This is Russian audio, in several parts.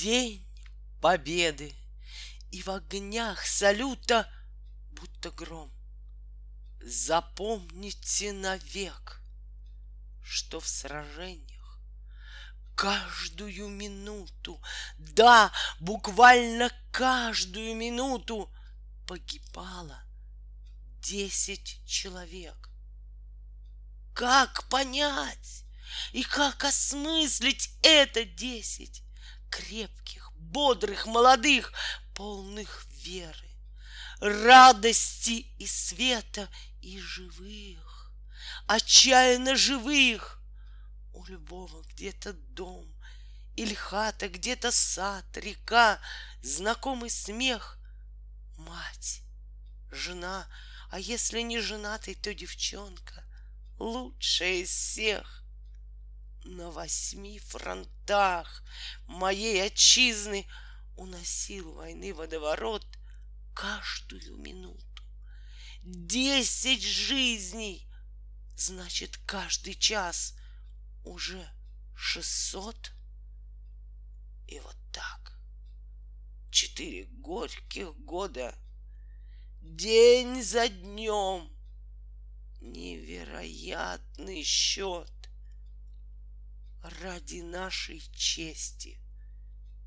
День победы, и в огнях салюта будто гром. Запомните навек, что в сражениях каждую минуту, да, буквально каждую минуту погибало десять человек. Как понять и как осмыслить это десять крепких, бодрых, молодых, полных веры, радости и света и живых, отчаянно живых. У любого где-то дом или хата, где-то сад, река, знакомый смех, мать, жена, а если не женатый, то девчонка, лучшая из всех. На восьми фронтах моей отчизны уносил войны водоворот каждую минуту. Десять жизней, значит, каждый час уже шестьсот. И вот так четыре горьких года, день за днем, невероятный счет ради нашей чести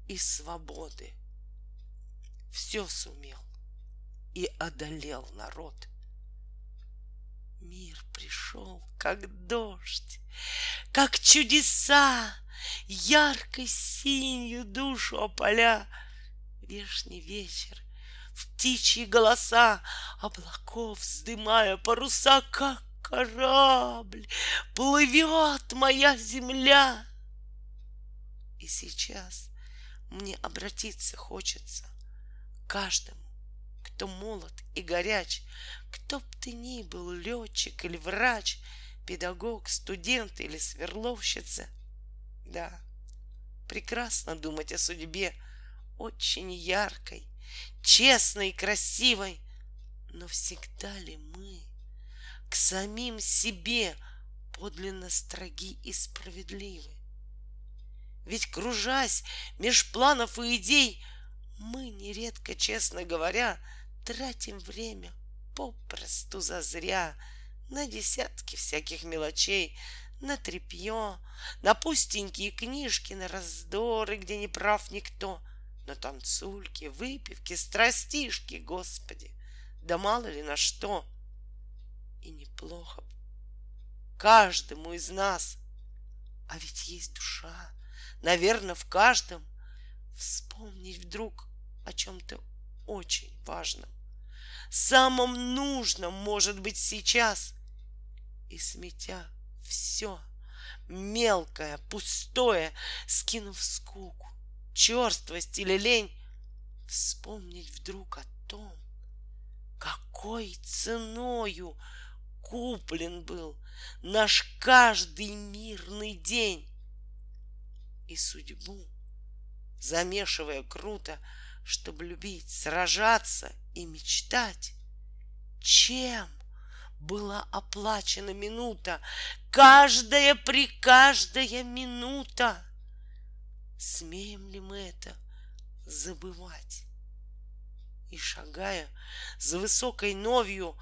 и свободы. Все сумел и одолел народ. Мир пришел, как дождь, как чудеса, яркой синью душу опаля. Вешний вечер, в птичьи голоса облаков вздымая паруса, как корабль, плывет моя земля. И сейчас мне обратиться хочется каждому, кто молод и горяч, кто б ты ни был, летчик или врач, педагог, студент или сверловщица. Да, прекрасно думать о судьбе, очень яркой, честной и красивой, но всегда ли мы к самим себе подлинно строги и справедливы? Ведь, кружась меж планов и идей, мы нередко, честно говоря, тратим время попросту зазря на десятки всяких мелочей, на тряпье, на пустенькие книжки, на раздоры, где не прав никто, на танцульки, выпивки, страстишки, Господи, да мало ли на что. И неплохо каждому из нас, а ведь есть душа, наверное, в каждом, вспомнить вдруг о чем-то очень важном, самом нужном, может быть, сейчас, и сметя все мелкое, пустое, скинув скуку, черствость или лень, вспомнить вдруг о том, какой ценою куплен был наш каждый мирный день и судьбу, замешивая круто, чтобы любить, сражаться и мечтать. Чем была оплачена минута, каждая при каждая минута? Смеем ли мы это забывать? И шагая за высокой новью,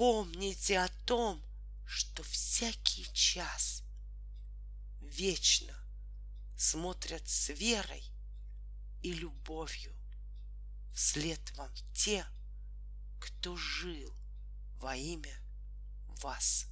помните о том, что всякий час вечно смотрят с верой и любовью вслед вам те, кто жил во имя вас.